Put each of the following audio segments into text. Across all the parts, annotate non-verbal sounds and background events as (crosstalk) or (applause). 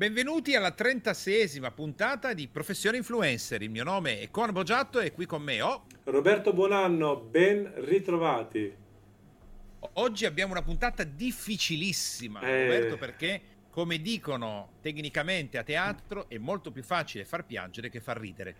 Benvenuti alla 36esima puntata di Professione Influencer. Il mio nome è Con Boggiatto e qui con me ho Roberto Buonanno, ben ritrovati. Oggi abbiamo una puntata difficilissima, Eh. Roberto, perché come dicono tecnicamente a teatro è molto più facile far piangere che far ridere.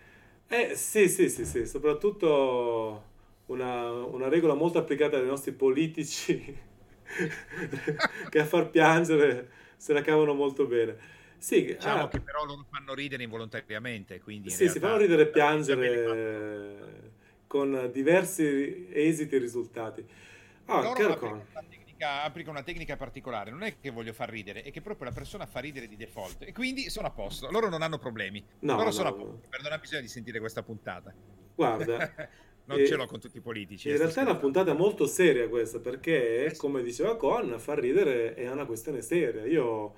Eh sì, sì, sì, sì, soprattutto una, una regola molto applicata dai nostri politici (laughs) che a far piangere se la cavano molto bene. Sì, Diciamo ah, che però loro fanno ridere involontariamente, quindi in sì, si realtà- fanno ridere e piangere con diversi esiti e risultati. Ah, Loro Con, una, tecnica, applicano una tecnica particolare, non è che voglio far ridere, è che proprio la persona fa ridere di default e quindi sono a posto, loro non hanno problemi, No, loro no, sono a posto, non ha bisogno di sentire questa puntata. guarda, (laughs) non Eh, ce l'ho con tutti i politici. In eh, realtà è una puntata molto seria questa perché, Eh come diceva Con, far ridere è una questione seria. Io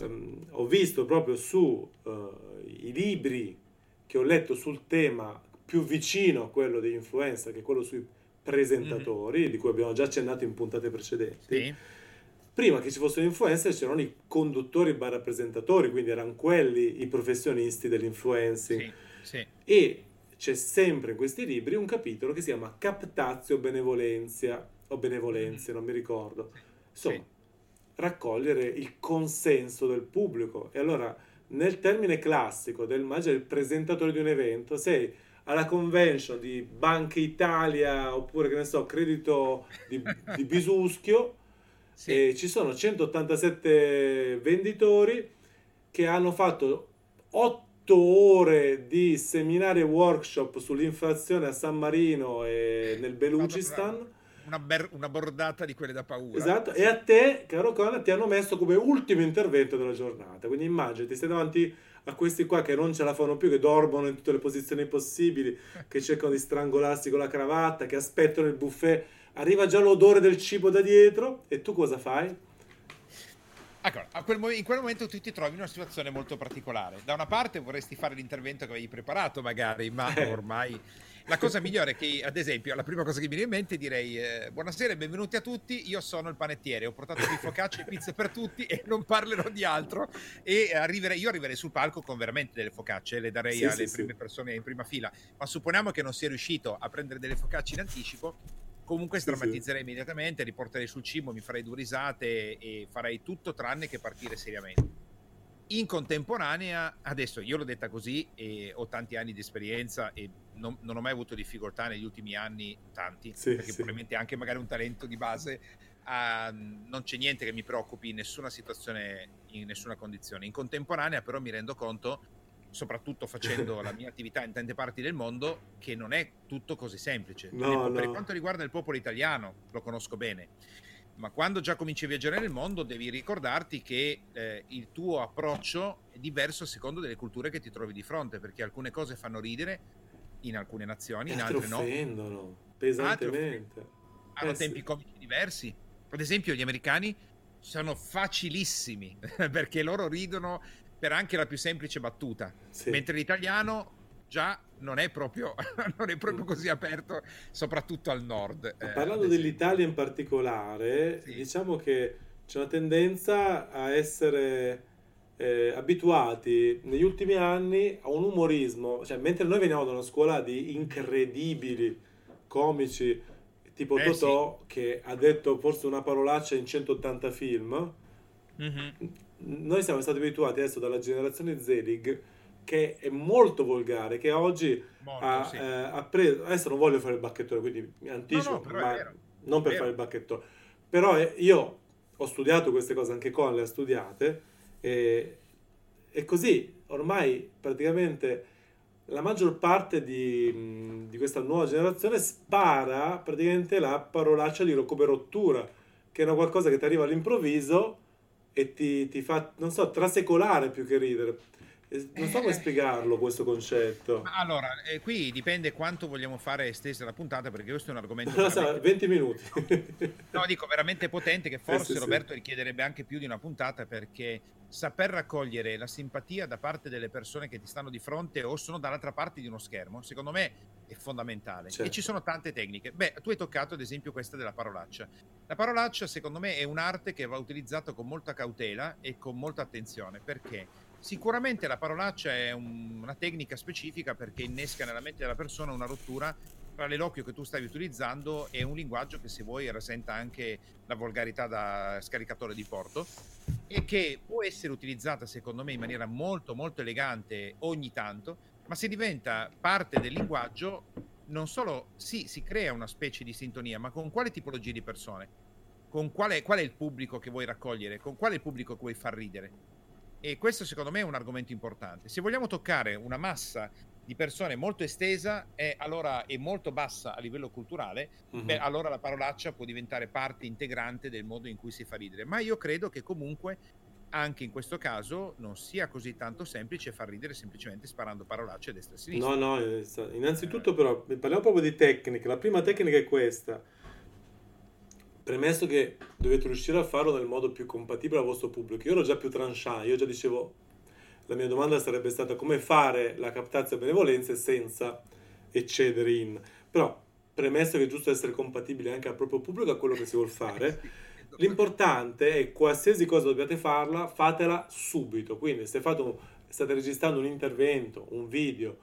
ehm, ho visto proprio su eh, i libri che ho letto sul tema più vicino a quello degli influencer, che è quello sui presentatori, di cui abbiamo già accennato in puntate precedenti. Sì, Prima che ci fossero influencer c'erano i conduttori barra presentatori, quindi erano quelli i professionisti dell'influencing. sì, sì. E c'è sempre in questi libri un capitolo che si chiama Captatio Benevolenzia o Benevolenze, non mi ricordo. Insomma, Sì. raccogliere il consenso del pubblico. E allora, nel termine classico del il presentatore di un evento, sei alla convention di Banca Italia oppure che ne so, credito di, di (laughs) Bisuschio Sì. e ci sono 187 venditori che hanno fatto 8 ore di seminari e workshop sull'inflazione a San Marino e nel Belucistan. Una, ber- una bordata di quelle da paura. Esatto, e a te, caro Connor, ti hanno messo come ultimo intervento della giornata. Quindi immaginati, stai davanti a questi qua che non ce la fanno più, che dormono in tutte le posizioni possibili, che cercano di strangolarsi con la cravatta, che aspettano il buffet. Arriva già l'odore del cibo da dietro e tu cosa fai? Ecco, quel in quel momento tu ti trovi in una situazione molto particolare. Da una parte vorresti fare l'intervento che avevi preparato, magari, ma Eh. ormai. La cosa migliore è che, ad esempio, la prima cosa che mi viene in mente direi: eh, Buonasera e benvenuti a tutti. Io sono il panettiere, ho portato qui focacce e pizze per tutti e non parlerò di altro. E arriverei, io arriverei sul palco con veramente delle focacce, le darei Sì, alle sì, prime sì. persone in prima fila. Ma supponiamo che non sia riuscito a prendere delle focacce in anticipo. Comunque Sì, sì. strammatizzerei immediatamente, riporterei sul cibo, mi farei due risate e farei tutto tranne che partire seriamente. In contemporanea, adesso io l'ho detta così e ho tanti anni di esperienza e non, non ho mai avuto difficoltà negli ultimi anni, tanti, Sì, perché probabilmente anche magari un talento di base, ah, non c'è niente che mi preoccupi in nessuna situazione, in nessuna condizione. In contemporanea però mi rendo conto, soprattutto facendo (laughs) la mia attività in tante parti del mondo, che non è tutto così semplice. No, per no. quanto riguarda il popolo italiano, lo conosco bene, ma quando già cominci a viaggiare nel mondo devi ricordarti che eh, il tuo approccio è diverso a secondo delle culture che ti trovi di fronte, perché alcune cose fanno ridere in alcune nazioni, in altre altre no, offendono pesantemente. hanno Eh, sì. tempi comici diversi. Ad esempio, gli americani sono facilissimi (laughs) perché loro ridono per anche la più semplice battuta, Sì. mentre l'italiano già non è proprio, (laughs) non è proprio così aperto, soprattutto al nord. Eh, Parlando esempio. dell'Italia in particolare, Sì. diciamo che c'è una tendenza a essere eh, abituati negli ultimi anni a un umorismo, cioè mentre noi veniamo da una scuola di incredibili comici tipo Eh, Totò che ha detto forse una parolaccia in 180 film, Mhm. Noi siamo stati abituati adesso dalla generazione Zelig che è molto volgare, che oggi Molto, ha, sì. eh, ha preso adesso non voglio fare il bacchettone quindi mi anticipo No, no, ma vero. non per fare il bacchettone però eh, io ho studiato queste cose anche con le ha studiate e, e così ormai praticamente la maggior parte di, di questa nuova generazione spara praticamente la parolaccia di come rottura che è una qualcosa che ti arriva all'improvviso e ti, ti fa, non so, trasecolare più che ridere. E Non so come Eh. spiegarlo questo concetto. Ma allora, eh, qui dipende quanto vogliamo fare estesa la puntata, perché questo è un argomento (laughs) so, veramente 20 minuti. No, dico veramente potente che forse sì, sì. Roberto richiederebbe anche più di una puntata perché saper raccogliere la simpatia da parte delle persone che ti stanno di fronte o sono dall'altra parte di uno schermo, secondo me è fondamentale. Certo. E ci sono tante tecniche. Beh, tu hai toccato ad esempio questa della parolaccia. La parolaccia, secondo me, è un'arte che va utilizzata con molta cautela e con molta attenzione. Perché? Sicuramente la parolaccia è un, una tecnica specifica perché innesca nella mente della persona una rottura tra l'eloquio che tu stavi utilizzando e un linguaggio che se vuoi rasenta anche la volgarità da scaricatore di porto e che può essere utilizzata secondo me in maniera molto molto elegante ogni tanto, ma se diventa parte del linguaggio non solo sì, si crea una specie di sintonia, ma con quale tipologia di persone? Con quale, qual è il pubblico che vuoi raccogliere? Con quale pubblico che vuoi far ridere? E questo secondo me è un argomento importante. Se vogliamo toccare una massa di persone molto estesa e allora è molto bassa a livello culturale, uh-huh. beh, allora la parolaccia può diventare parte integrante del modo in cui si fa ridere. Ma io credo che comunque anche in questo caso non sia così tanto semplice far ridere semplicemente sparando parolacce a destra e a sinistra. No, no, eh, innanzitutto però parliamo proprio di tecnica. La prima tecnica è questa. Premesso che dovete riuscire a farlo nel modo più compatibile al vostro pubblico. Io ero già più tranchant, io già dicevo la mia domanda sarebbe stata come fare la captazione benevolenze senza eccedere in. Però, premesso che è giusto essere compatibili anche al proprio pubblico, a quello che si vuole fare, (laughs) l'importante è qualsiasi cosa dobbiate farla, fatela subito. Quindi se un, state registrando un intervento, un video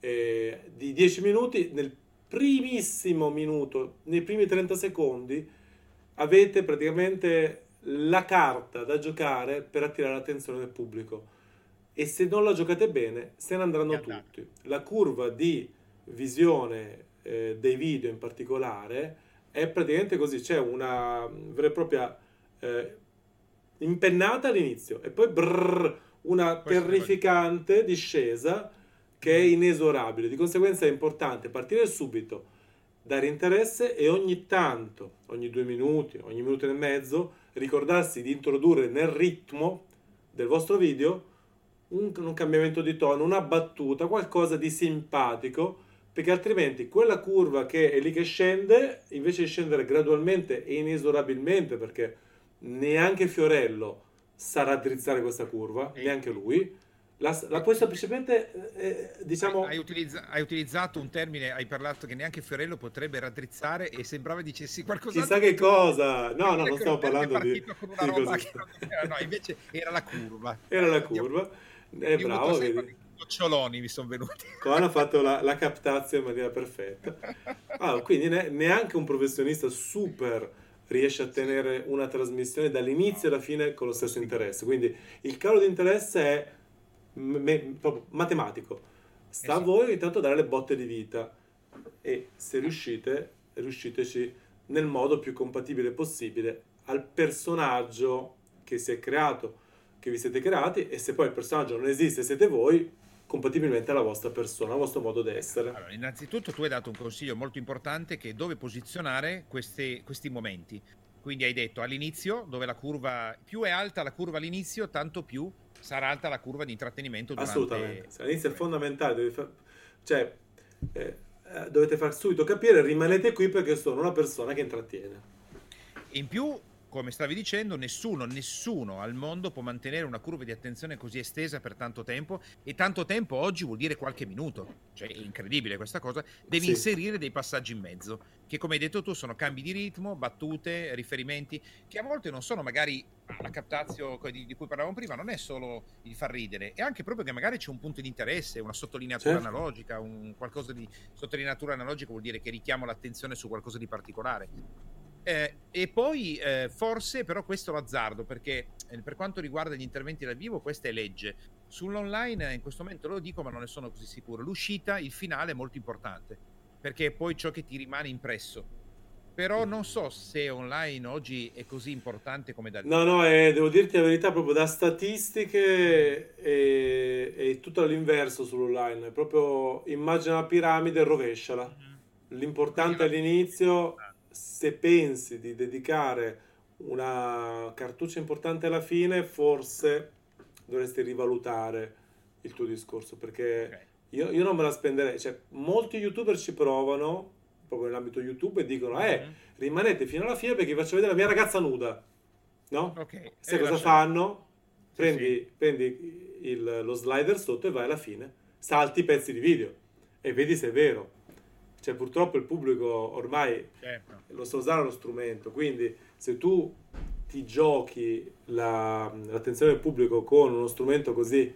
eh, di 10 minuti, nel primissimo minuto, nei primi 30 secondi, avete praticamente la carta da giocare per attirare l'attenzione del pubblico e se non la giocate bene se ne andranno tutti. La curva di visione eh, dei video in particolare è praticamente così, c'è una vera e propria eh, impennata all'inizio e poi brrr, una Questo terrificante discesa che è inesorabile. Di conseguenza è importante partire subito, dare interesse e ogni tanto, ogni due minuti, ogni minuto e mezzo, ricordarsi di introdurre nel ritmo del vostro video un, un cambiamento di tono, una battuta, qualcosa di simpatico, perché altrimenti quella curva che è lì che scende, invece di scendere gradualmente e inesorabilmente, perché neanche Fiorello sa raddrizzare questa curva, neanche lui, la, la puoi semplicemente, eh, diciamo... Hai, utilizza, hai, utilizzato un termine, hai parlato che neanche Fiorello potrebbe raddrizzare e sembrava dicessi qualcosa... Chissà che cosa! No, no, non stiamo parlando di... Una roba che no, invece era la curva. Era la curva. È eh, bravo, vedi. Goccioloni mi sono venuti. Qua hanno fatto la, la captazione in maniera perfetta. Ah, quindi ne, neanche un professionista super riesce a tenere una trasmissione dall'inizio alla fine con lo stesso interesse. Quindi il calo di interesse è me, matematico. Sta a voi intanto dare le botte di vita e se riuscite, riusciteci nel modo più compatibile possibile al personaggio che si è creato che vi siete creati e se poi il personaggio non esiste siete voi, compatibilmente alla vostra persona, al vostro modo di essere. Allora, innanzitutto tu hai dato un consiglio molto importante che è dove posizionare questi, questi momenti. Quindi hai detto all'inizio, dove la curva, più è alta la curva all'inizio, tanto più sarà alta la curva di intrattenimento. Durante... Assolutamente, all'inizio è fondamentale, far... cioè eh, eh, dovete far subito capire, rimanete qui perché sono una persona che intrattiene. In più come stavi dicendo, nessuno, nessuno al mondo può mantenere una curva di attenzione così estesa per tanto tempo e tanto tempo oggi vuol dire qualche minuto, cioè è incredibile questa cosa, devi sì. inserire dei passaggi in mezzo, che come hai detto tu sono cambi di ritmo, battute, riferimenti, che a volte non sono magari la captazio di, cui parlavamo prima, non è solo il far ridere, è anche proprio che magari c'è un punto di interesse, una sottolineatura certo. analogica, un qualcosa di sottolineatura analogica vuol dire che richiamo l'attenzione su qualcosa di particolare eh, e poi eh, forse però questo l'azzardo perché eh, per quanto riguarda gli interventi dal vivo questa è legge. Sull'online in questo momento lo dico ma non ne sono così sicuro. L'uscita, il finale è molto importante perché è poi ciò che ti rimane impresso. Però non so se online oggi è così importante come vivo. No, no, eh, devo dirti la verità, proprio da statistiche è, è tutto all'inverso sull'online. È proprio immagina la piramide e rovesciala. Mm-hmm. L'importante all'inizio se pensi di dedicare una cartuccia importante alla fine, forse dovresti rivalutare il tuo discorso perché okay. io, io, non me la spenderei. Cioè, molti youtuber ci provano proprio nell'ambito YouTube e dicono: Eh, mm-hmm. rimanete fino alla fine perché vi faccio vedere la mia ragazza nuda. No? Okay. Se cosa fanno? prendi, sì. prendi il, lo slider sotto e vai alla fine, salti i pezzi di video e vedi se è vero. Cioè, purtroppo il pubblico ormai certo. lo sa usare lo strumento, quindi se tu ti giochi la, l'attenzione del pubblico con uno strumento così,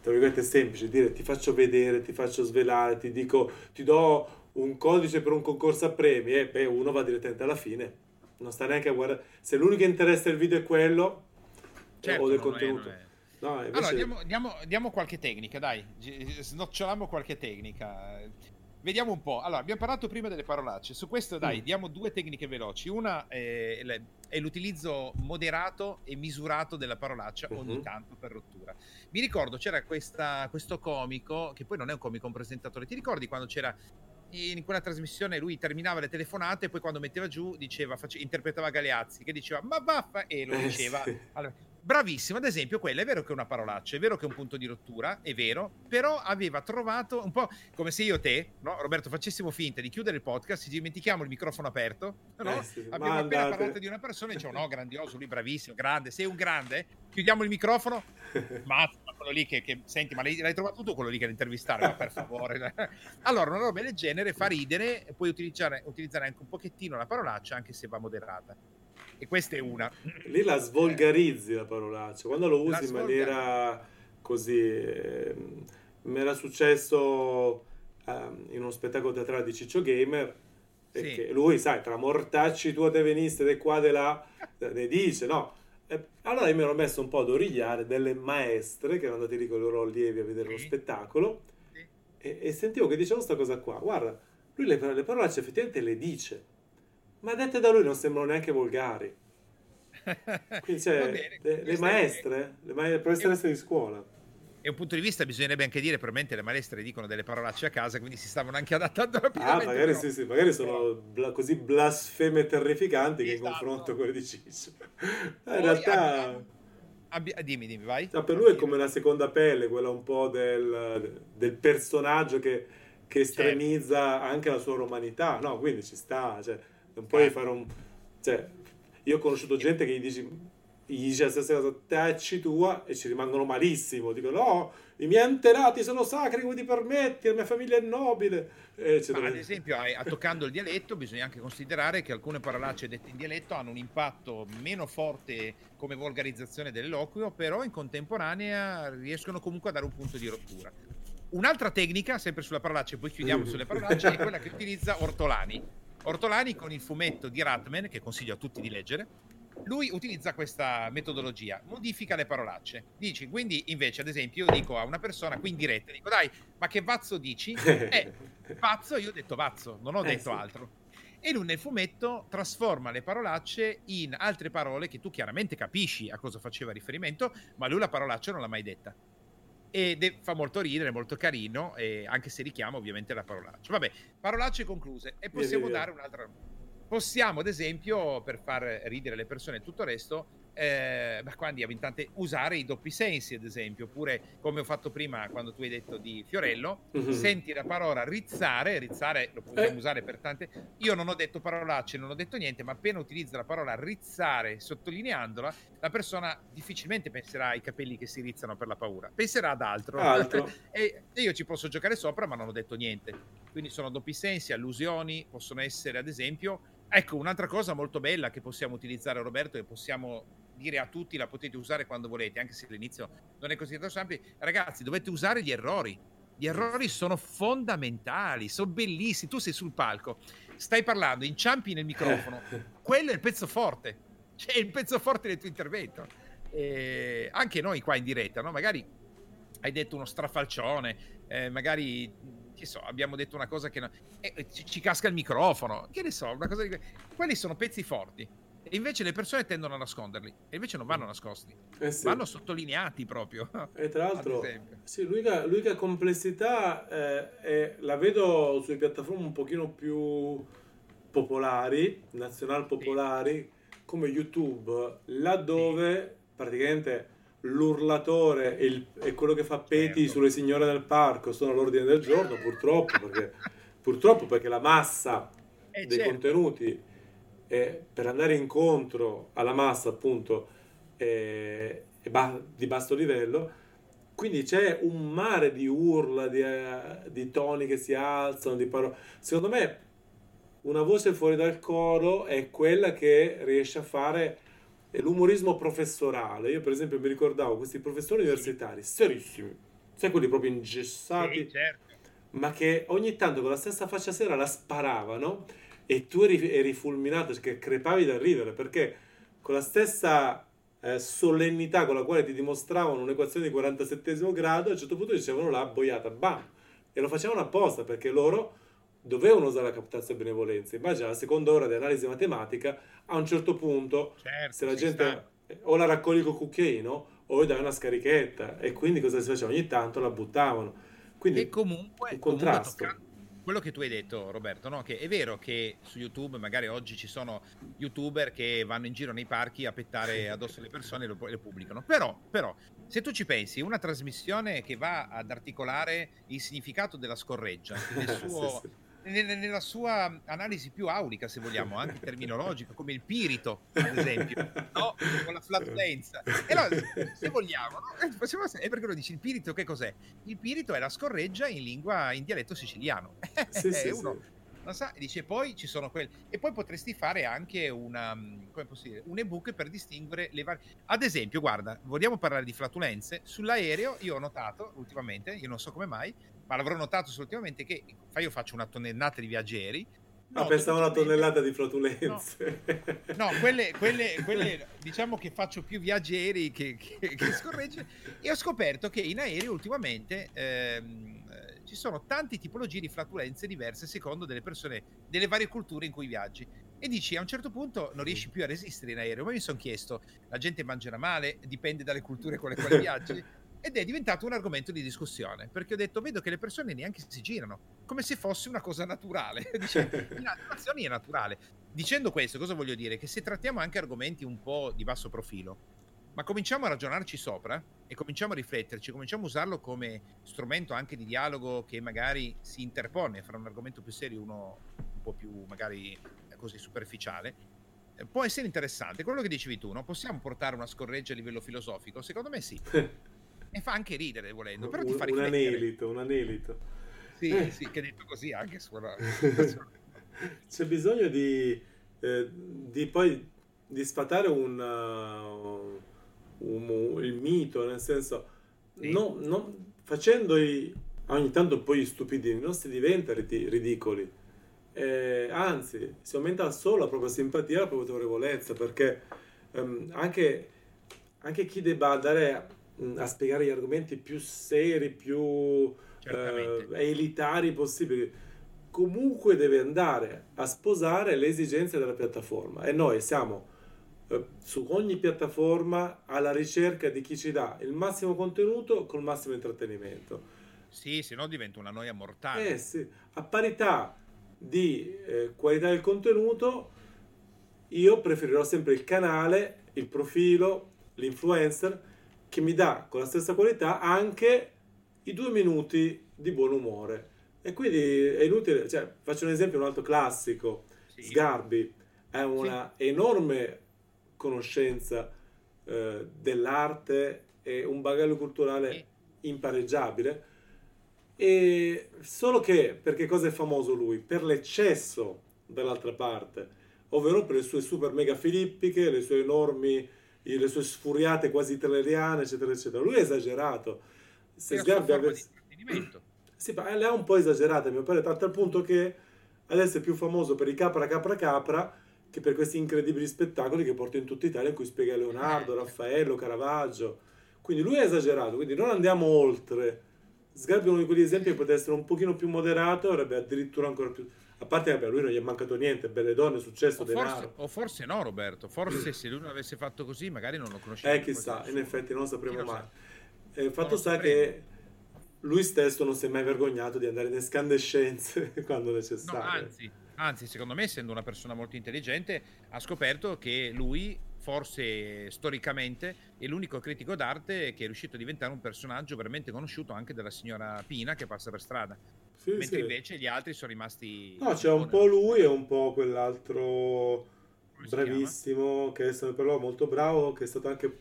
tra virgolette, semplice, dire ti faccio vedere, ti faccio svelare, ti dico, ti do un codice per un concorso a premi, e beh, uno va direttamente alla fine. Non sta neanche a guardare. Se l'unico interesse del video è quello, certo, o del contenuto. È, è. No, invece... Allora, diamo, diamo, diamo, qualche tecnica, dai, snoccioliamo qualche tecnica. Vediamo un po'. Allora, abbiamo parlato prima delle parolacce. Su questo, dai, mm. diamo due tecniche veloci. Una è, è, l'utilizzo moderato e misurato della parolaccia ogni uh-huh. tanto per rottura. Mi ricordo c'era questa, questo comico, che poi non è un comico, un presentatore. Ti ricordi quando c'era in quella trasmissione lui terminava le telefonate e poi quando metteva giù diceva, face, interpretava Galeazzi che diceva ma vaffa e lo eh, diceva. Eh, sì. allora, bravissimo, ad esempio, quella è vero che è una parolaccia, è vero che è un punto di rottura, è vero, però aveva trovato un po' come se io e te, no, Roberto, facessimo finta di chiudere il podcast, ci dimentichiamo il microfono aperto, no? Eh sì, abbiamo appena andate. parlato di una persona e diciamo no, grandioso, lui bravissimo, grande, sei un grande, chiudiamo il microfono, (laughs) ma quello lì che, che senti, ma l'hai, l'hai, trovato tu quello lì che l'intervistare, ma per favore. (laughs) allora, una roba del genere fa ridere, puoi utilizzare, utilizzare anche un pochettino la parolaccia, anche se va moderata e questa è una. Lì la svolgarizzi la parolaccia, quando lo usi in maniera così... Eh, mi era successo eh, in uno spettacolo teatrale di Ciccio Gamer, sì. lui, sai, tra mortacci tua te veniste de qua, de là, (laughs) ne dice, no? E allora io mi ero messo un po' ad origliare delle maestre che erano andate lì con i loro allievi a vedere sì. lo spettacolo sì. e, e, sentivo che diceva questa cosa qua. Guarda, lui le, le parolacce effettivamente le dice ma dette da lui non sembrano neanche volgari. (laughs) Quindi c'è bene, le, le maestre, le, ma- le professoresse di scuola. E un punto di vista bisognerebbe anche dire, probabilmente le maestre dicono delle parolacce a casa, quindi si stavano anche adattando rapidamente. Ah, magari sì, sì, magari sono bla- così blasfeme terrificanti esatto. che in confronto con quelle di Ciccio. (laughs) in realtà... Abbiamo... Abbi- dimmi, dimmi, vai. No, per lui è come la seconda pelle, quella un po' del, del personaggio che, che certo. estremizza certo. anche la sua romanità, no? Quindi ci sta, cioè non puoi fare un... Cioè, io ho conosciuto gente che gli dici, gli dice la stessa cosa, tacci tua, e ci rimangono malissimo. Dicono, no, i miei antenati sono sacri, come ti permetti, la mia famiglia è nobile. Ma ad esempio, toccando il dialetto, bisogna anche considerare che alcune parolacce dette in dialetto hanno un impatto meno forte come volgarizzazione dell'eloquio, però in contemporanea riescono comunque a dare un punto di rottura. Un'altra tecnica, sempre sulla parolaccia, e poi chiudiamo sulle parolacce, è quella che (laughs) utilizza Ortolani Ortolani con il fumetto di Ratman, che consiglio a tutti di leggere, lui utilizza questa metodologia, modifica le parolacce. Dici, quindi invece, ad esempio, io dico a una persona qui in diretta, dico dai, ma che vazzo dici? (laughs) Eh, pazzo, io ho detto vazzo, non ho eh, detto sì. altro. E lui nel fumetto trasforma le parolacce in altre parole che tu chiaramente capisci a cosa faceva riferimento, ma lui la parolaccia non l'ha mai detta ed fa molto ridere, molto carino, anche se richiama ovviamente la parolaccia. Vabbè, parolacce concluse e possiamo dare un'altra... Possiamo, ad esempio, per far ridere le persone e tutto il resto, eh, qua andiamo in tante, usare i doppi sensi, ad esempio, oppure come ho fatto prima quando tu hai detto di Fiorello, mm-hmm. senti la parola rizzare, rizzare lo possiamo eh. usare per tante... Io non ho detto parolacce, non ho detto niente, ma appena utilizzo la parola rizzare, sottolineandola, la persona difficilmente penserà ai capelli che si rizzano per la paura, penserà ad altro. altro. (laughs) e, e io ci posso giocare sopra, ma non ho detto niente. Quindi sono doppi sensi, allusioni, possono essere ad esempio... Ecco, un'altra cosa molto bella che possiamo utilizzare, Roberto, e possiamo dire a tutti la potete usare quando volete, anche se all'inizio non è così tanto semplice. Ragazzi, dovete usare gli errori. Gli errori sono fondamentali, sono bellissimi. Tu sei sul palco, stai parlando, inciampi nel microfono. (laughs) Quello è il pezzo forte. Cioè, il pezzo forte del tuo intervento. E anche noi qua in diretta, no? Magari hai detto uno strafalcione, eh, magari che so, abbiamo detto una cosa che no, eh, ci, ci, casca il microfono, che ne so, una cosa di... quelli sono pezzi forti. E invece le persone tendono a nasconderli, e invece non vanno mm. nascosti, eh sì. vanno sottolineati proprio. (laughs) E tra l'altro, sì, l'unica, l'unica complessità eh, è, la vedo sulle piattaforme un pochino più popolari, nazional popolari, sì. come YouTube, laddove praticamente l'urlatore e, il, e, quello che fa peti certo. sulle signore del parco sono all'ordine del giorno, purtroppo, perché, purtroppo perché la massa eh, dei certo. contenuti eh, per andare incontro alla massa appunto eh, ba- di basso livello. Quindi c'è un mare di urla, di, eh, di toni che si alzano, di parole. Secondo me una voce fuori dal coro è quella che riesce a fare l'umorismo professorale. Io per esempio mi ricordavo questi professori universitari serissimi, sai quelli proprio ingessati, Sì, certo. ma che ogni tanto con la stessa faccia sera la sparavano e tu eri, eri fulminato, che crepavi da ridere, perché con la stessa eh, solennità con la quale ti dimostravano un'equazione di 47 grado, a un certo punto dicevano la boiata, bam! E lo facevano apposta perché loro dovevano usare la captazione benevolenza. Immagina la seconda ora di analisi matematica, a un certo punto, Certo, se la gente sta. o la raccogli col cucchiaino o gli dai una scarichetta e quindi cosa si faceva? Ogni tanto la buttavano. E Quindi comunque, un comunque contrasto. toccando quello che tu hai detto, Roberto, no? che è vero che su YouTube magari oggi ci sono youtuber che vanno in giro nei parchi a pettare addosso alle persone e lo, e lo pubblicano. Però, però, se tu ci pensi, una trasmissione che va ad articolare il significato della scorreggia nel (laughs) suo- Sì, sì. Nel- nella sua analisi più aulica, se vogliamo, anche terminologica, come il pirito, ad esempio, no? con la flatulenza. E allora, se vogliamo, no? Eh, è perché lo dici, il pirito che cos'è? Il pirito è la scorreggia in lingua, in dialetto siciliano. Sì, (laughs) sì, E uno sì. Non sa, e dice poi ci sono quelli. E poi potresti fare anche una, mm, come dire, un ebook per distinguere le varie. Ad esempio, guarda, vogliamo parlare di flatulenze? Sull'aereo io ho notato ultimamente, io non so come mai, ma l'avrò notato ultimamente che fa- io faccio una tonnellata di viaggieri. Ah, noto pensavo una tonnellata di flatulenze. No, quelle, quelle, quelle, diciamo che faccio più viaggieri che, che, che scorregge e ho scoperto che in aereo ultimamente ehm, eh, ci sono tanti tipologie di flatulenze diverse secondo delle persone, delle varie culture in cui viaggi. E dici a un certo punto non riesci più a resistere in aereo. Ma mi sono chiesto, la gente mangerà male, dipende dalle culture con le quali viaggi. (laughs) Ed è diventato un argomento di discussione perché ho detto: vedo che le persone neanche si girano come se fosse una cosa naturale. (laughs) Dice, (laughs) in animazioni è naturale. Dicendo questo, cosa voglio dire? Che se trattiamo anche argomenti un po' di basso profilo, ma cominciamo a ragionarci sopra e cominciamo a rifletterci, cominciamo a usarlo come strumento anche di dialogo che magari si interpone fra un argomento più serio e uno un po' più magari così superficiale, eh, può essere interessante. Quello che dicevi tu, no? Possiamo portare una scorreggia a livello filosofico? Secondo me sì. (laughs) E fa anche ridere volendo, però ti fa un, un riflettere. anelito, un anelito. Sì, Eh. sì, che detto così anche suona. (laughs) C'è bisogno di, eh, di poi di sfatare un, uh, un- il mito, nel senso, Sì. no- non- facendo i- ogni tanto poi stupidini, non si diventa ridi- ridicoli. Eh, anzi, si aumenta solo la propria simpatia e la propria autorevolezza, perché ehm, anche, anche chi debba andare mm, a spiegare gli argomenti più seri, più eh, elitari possibili, comunque deve andare a sposare le esigenze della piattaforma e noi siamo su ogni piattaforma alla ricerca di chi ci dà il massimo contenuto col massimo intrattenimento. Sì, se no diventa una noia mortale. Eh sì, a parità di eh, qualità del contenuto, io preferirò sempre il canale, il profilo, l'influencer che mi dà con la stessa qualità anche i due minuti di buon umore. E quindi è inutile, cioè, faccio un esempio, un altro classico, Sì. Sgarbi ha una enorme conoscenza eh, dell'arte e un bagaglio culturale impareggiabile. E solo che perché cosa è famoso lui? Per l'eccesso dall'altra parte, ovvero per le sue super mega filippiche, le sue enormi, le sue sfuriate quasi traileriane, eccetera, eccetera. Lui è esagerato. Se Sgarbi avesse... Sì, ma le ha un po' esagerate, a mio parere, tanto al punto che adesso è più famoso per i capra capra capra che per questi incredibili spettacoli che porta in tutta Italia in cui spiega Leonardo, Eh. Raffaello, Caravaggio. Quindi lui è esagerato, quindi non andiamo oltre. Sgarbi è uno di quegli esempi che potrebbe essere un pochino più moderato, avrebbe addirittura ancora più... A parte che a lui non gli è mancato niente, belle donne, successo, O forse, denaro. o forse no, Roberto. Forse se lui non avesse fatto così, magari non lo conosceva. Eh, chissà, in effetti non lo sapremo mai. sa? Eh, il fatto sta che lui stesso non si è mai vergognato di andare in escandescenze (laughs) quando No, necessario. anzi, anzi, secondo me, essendo una persona molto intelligente, ha scoperto che lui, forse storicamente, è l'unico critico d'arte che è riuscito a diventare un personaggio veramente conosciuto anche dalla signora Pina che passa per strada. Sì, mentre sì. invece gli altri sono rimasti. No, c'è un po' lui e un po' quell'altro bravissimo, che è stato però molto bravo, che è stato anche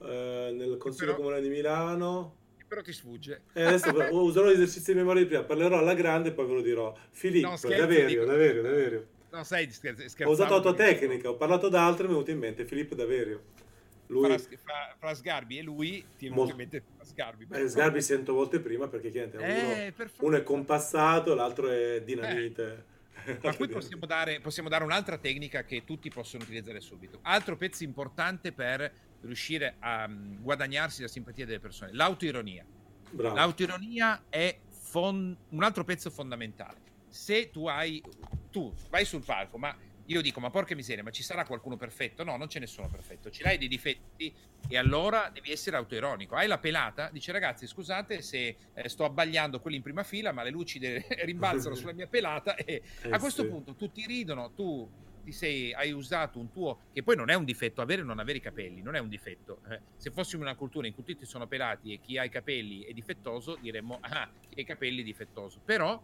eh, nel Consiglio Però- Comunale di Milano. Però ti sfugge. E adesso (laughs) userò gli esercizi di memoria di prima, parlerò alla grande e poi ve lo dirò. Filippo, No, scherzo, Daverio, dico- Daverio, Daverio. No, sai, scherz- scherzavo. Ho usato perché- autotecnica, ho parlato d'altro e mi è venuto in mente Filippo Daverio. Lui, Fra, fra- fra Sgarbi e lui ti è venuto Molto. in mente Sgarbi. eh, Sgarbi cento volte prima perché chiaramente uno, Eh, favore. uno è compassato, l'altro è dinamite. Ma qui possiamo dare, possiamo dare un'altra tecnica che tutti possono utilizzare subito. Altro pezzo importante per riuscire a mm, guadagnarsi la simpatia delle persone, l'autoironia. Bravo. L'autoironia è fon- un altro pezzo fondamentale. Se tu hai, tu vai sul palco, ma io dico, ma porca miseria, ma ci sarà qualcuno perfetto? No, non c'è nessuno perfetto. Ce l'hai dei difetti e allora devi essere autoironico. Hai la pelata, dice ragazzi, scusate se eh, sto abbagliando quelli in prima fila, ma le luci de- (laughs) rimbalzano (laughs) sulla mia pelata e Eh, a questo sì. punto tutti ridono, tu ti sei, hai usato un tuo, che poi non è un difetto, avere o non avere i capelli, non è un difetto. Eh, se fossimo in una cultura in cui tutti sono pelati e chi ha i capelli è difettoso, diremmo, ah, chi ha i capelli è difettoso. Però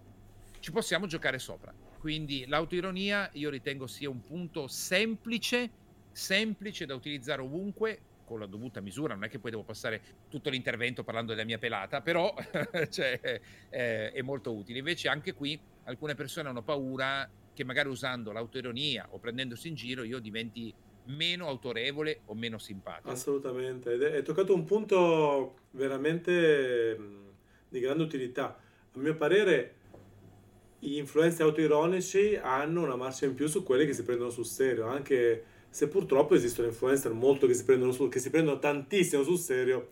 ci possiamo giocare sopra. Quindi l'autoironia io ritengo sia un punto semplice, semplice da utilizzare ovunque, con la dovuta misura, non è che poi devo passare tutto l'intervento parlando della mia pelata, però (laughs) cioè, eh, è molto utile. Invece anche qui alcune persone hanno paura che magari usando l'autoironia o prendendosi in giro io diventi meno autorevole o meno simpatico. Assolutamente, ed è- toccato un punto veramente mh, di grande utilità. A mio parere, gli influencer autoironici hanno una marcia in più su quelli che si prendono sul serio, anche se purtroppo esistono influencer molto che si prendono, sul- che si prendono tantissimo sul serio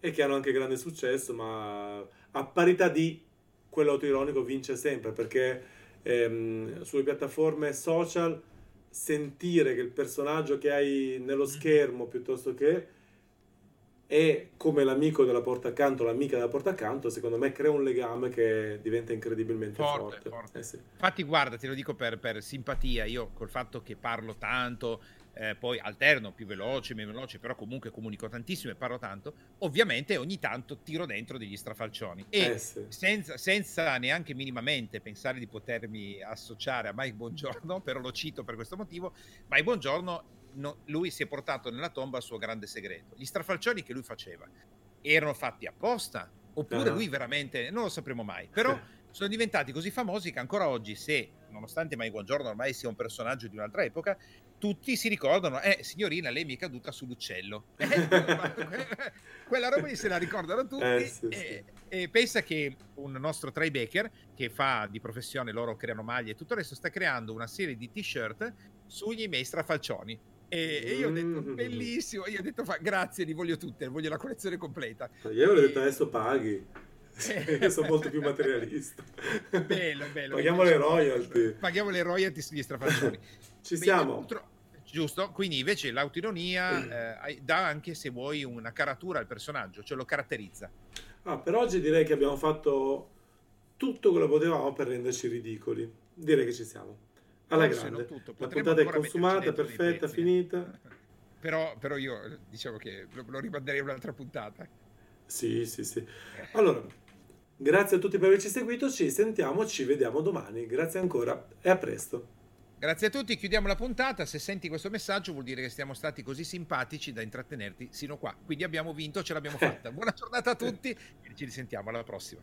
e che hanno anche grande successo, ma a parità di quello autoironico vince sempre perché ehm, sulle piattaforme social sentire che il personaggio che hai nello schermo piuttosto che è come l'amico della porta accanto, l'amica della porta accanto, secondo me crea un legame che diventa incredibilmente Forte, forte. forte. Eh sì. Infatti, guarda, te lo dico per, per simpatia, io col fatto che parlo tanto, eh, poi alterno più veloce, meno veloce, però comunque comunico tantissimo e parlo tanto, ovviamente ogni tanto tiro dentro degli strafalcioni. E Eh sì. senza, senza neanche minimamente pensare di potermi associare a Mike Buongiorno, (laughs) però lo cito per questo motivo, Mike Buongiorno, no- lui si è portato nella tomba il suo grande segreto. Gli strafalcioni che lui faceva erano fatti apposta, oppure Ah. lui veramente, non lo sapremo mai, però sono diventati così famosi che ancora oggi, se nonostante Mike Buongiorno ormai sia un personaggio di un'altra epoca, tutti si ricordano, eh signorina, lei mi è caduta sull'uccello. (laughs) Eh, (laughs) Quella roba lì se la ricordano tutti Eh, sì, e, e pensa che un nostro Trey Baker, che fa di professione, loro creano maglie e tutto il resto, sta creando una serie di t-shirt sugli miei strafalcioni. E, e io ho detto, Mm. bellissimo, io ho detto, fa, grazie, li voglio tutte, voglio la collezione completa. Io avrei detto adesso paghi. Io sono molto più materialista. Bello, bello. Paghiamo le royalty. Paghiamo le royalty sugli strafalcioni. Ci siamo. purtro- Giusto, quindi invece l'autoironia eh, dà anche se vuoi una caratura al personaggio, cioè lo caratterizza. Ah, per oggi direi che abbiamo fatto tutto quello che potevamo per renderci ridicoli. Direi che ci siamo. Alla Forse grande. tutto, La puntata è consumata, perfetta, pezzi. finita. (laughs) Però, però io diciamo che lo, lo rimanderei un'altra puntata. Sì, sì, sì. Allora, grazie a tutti per averci seguito. Ci sentiamo, ci vediamo domani. Grazie ancora e a presto. Grazie a tutti, chiudiamo la puntata. Se senti questo messaggio vuol dire che siamo stati così simpatici da intrattenerti sino qua. Quindi abbiamo vinto, ce l'abbiamo (laughs) fatta. Buona giornata a tutti e ci risentiamo alla prossima.